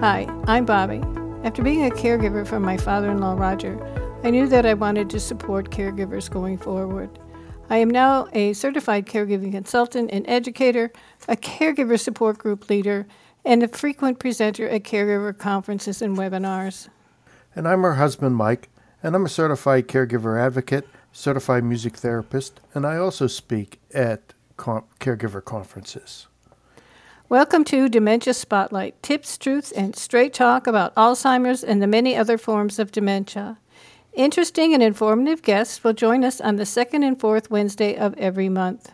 Hi, I'm Bobbi. After being a caregiver for my father in law, Roger, I knew that I wanted to support caregivers going forward. I am now a certified caregiving consultant and educator, a caregiver support group leader, and a frequent presenter at caregiver conferences and webinars. And I'm her husband, Mike, and I'm a certified caregiver advocate, certified music therapist, and I also speak at caregiver conferences. Welcome to Dementia Spotlight tips, truths, and straight talk about Alzheimer's and the many other forms of dementia. Interesting and informative guests will join us on the second and fourth Wednesday of every month.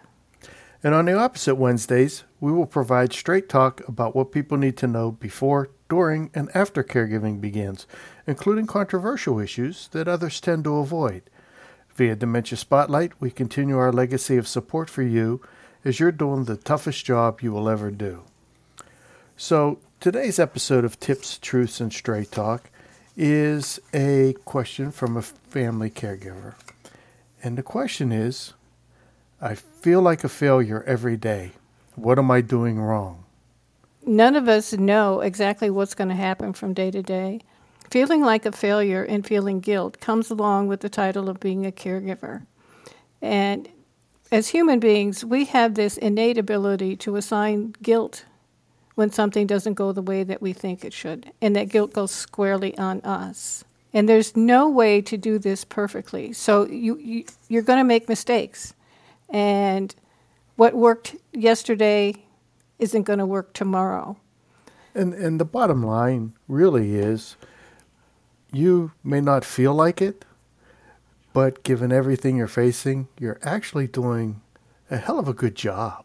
And on the opposite Wednesdays, we will provide straight talk about what people need to know before, during, and after caregiving begins, including controversial issues that others tend to avoid. Via Dementia Spotlight, we continue our legacy of support for you as you're doing the toughest job you will ever do. So, today's episode of Tips, Truths, and Straight Talk is a question from a family caregiver. And the question is I feel like a failure every day. What am I doing wrong? None of us know exactly what's going to happen from day to day. Feeling like a failure and feeling guilt comes along with the title of being a caregiver. And as human beings, we have this innate ability to assign guilt when something doesn't go the way that we think it should, and that guilt goes squarely on us. And there's no way to do this perfectly. So you, you you're going to make mistakes. And what worked yesterday isn't going to work tomorrow. And and the bottom line really is you may not feel like it, but given everything you're facing, you're actually doing a hell of a good job.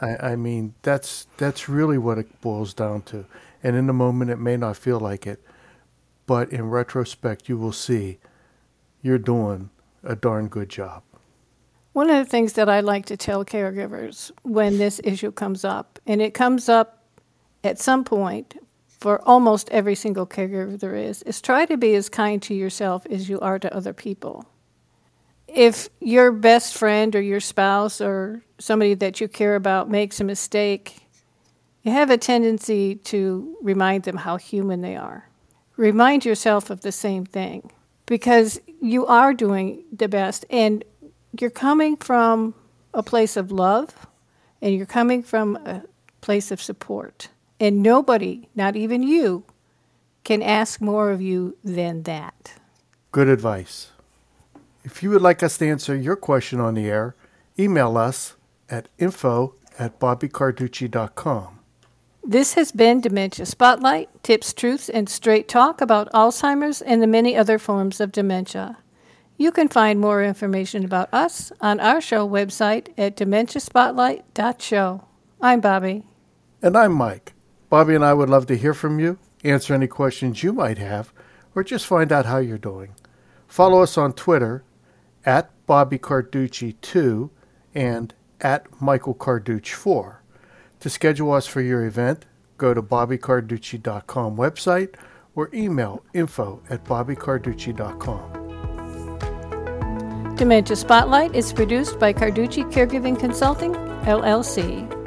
I, I mean, that's that's really what it boils down to. And in the moment, it may not feel like it, but in retrospect, you will see you're doing a darn good job. One of the things that I like to tell caregivers when this issue comes up, and it comes up at some point for almost every single caregiver there is, is try to be as kind to yourself as you are to other people if your best friend or your spouse or somebody that you care about makes a mistake, you have a tendency to remind them how human they are. Remind yourself of the same thing because you are doing the best and you're coming from a place of love and you're coming from a place of support. And nobody, not even you, can ask more of you than that. Good advice. If you would like us to answer your question on the air, email us at info at bobbicarducci.com. This has been Dementia Spotlight tips, truths, and straight talk about Alzheimer's and the many other forms of dementia. You can find more information about us on our show website at dementiaspotlight.show. I'm Bobbi. And I'm Mike. Bobbi and I would love to hear from you, answer any questions you might have, or just find out how you're doing. Follow us on Twitter at Bobbi Carducci 2 and at Michael Carducci 4. To schedule us for your event, go to bobbicarducci.com website or email info at bobbicarducci.com. Dementia Spotlight is produced by Carducci Caregiving Consulting, LLC.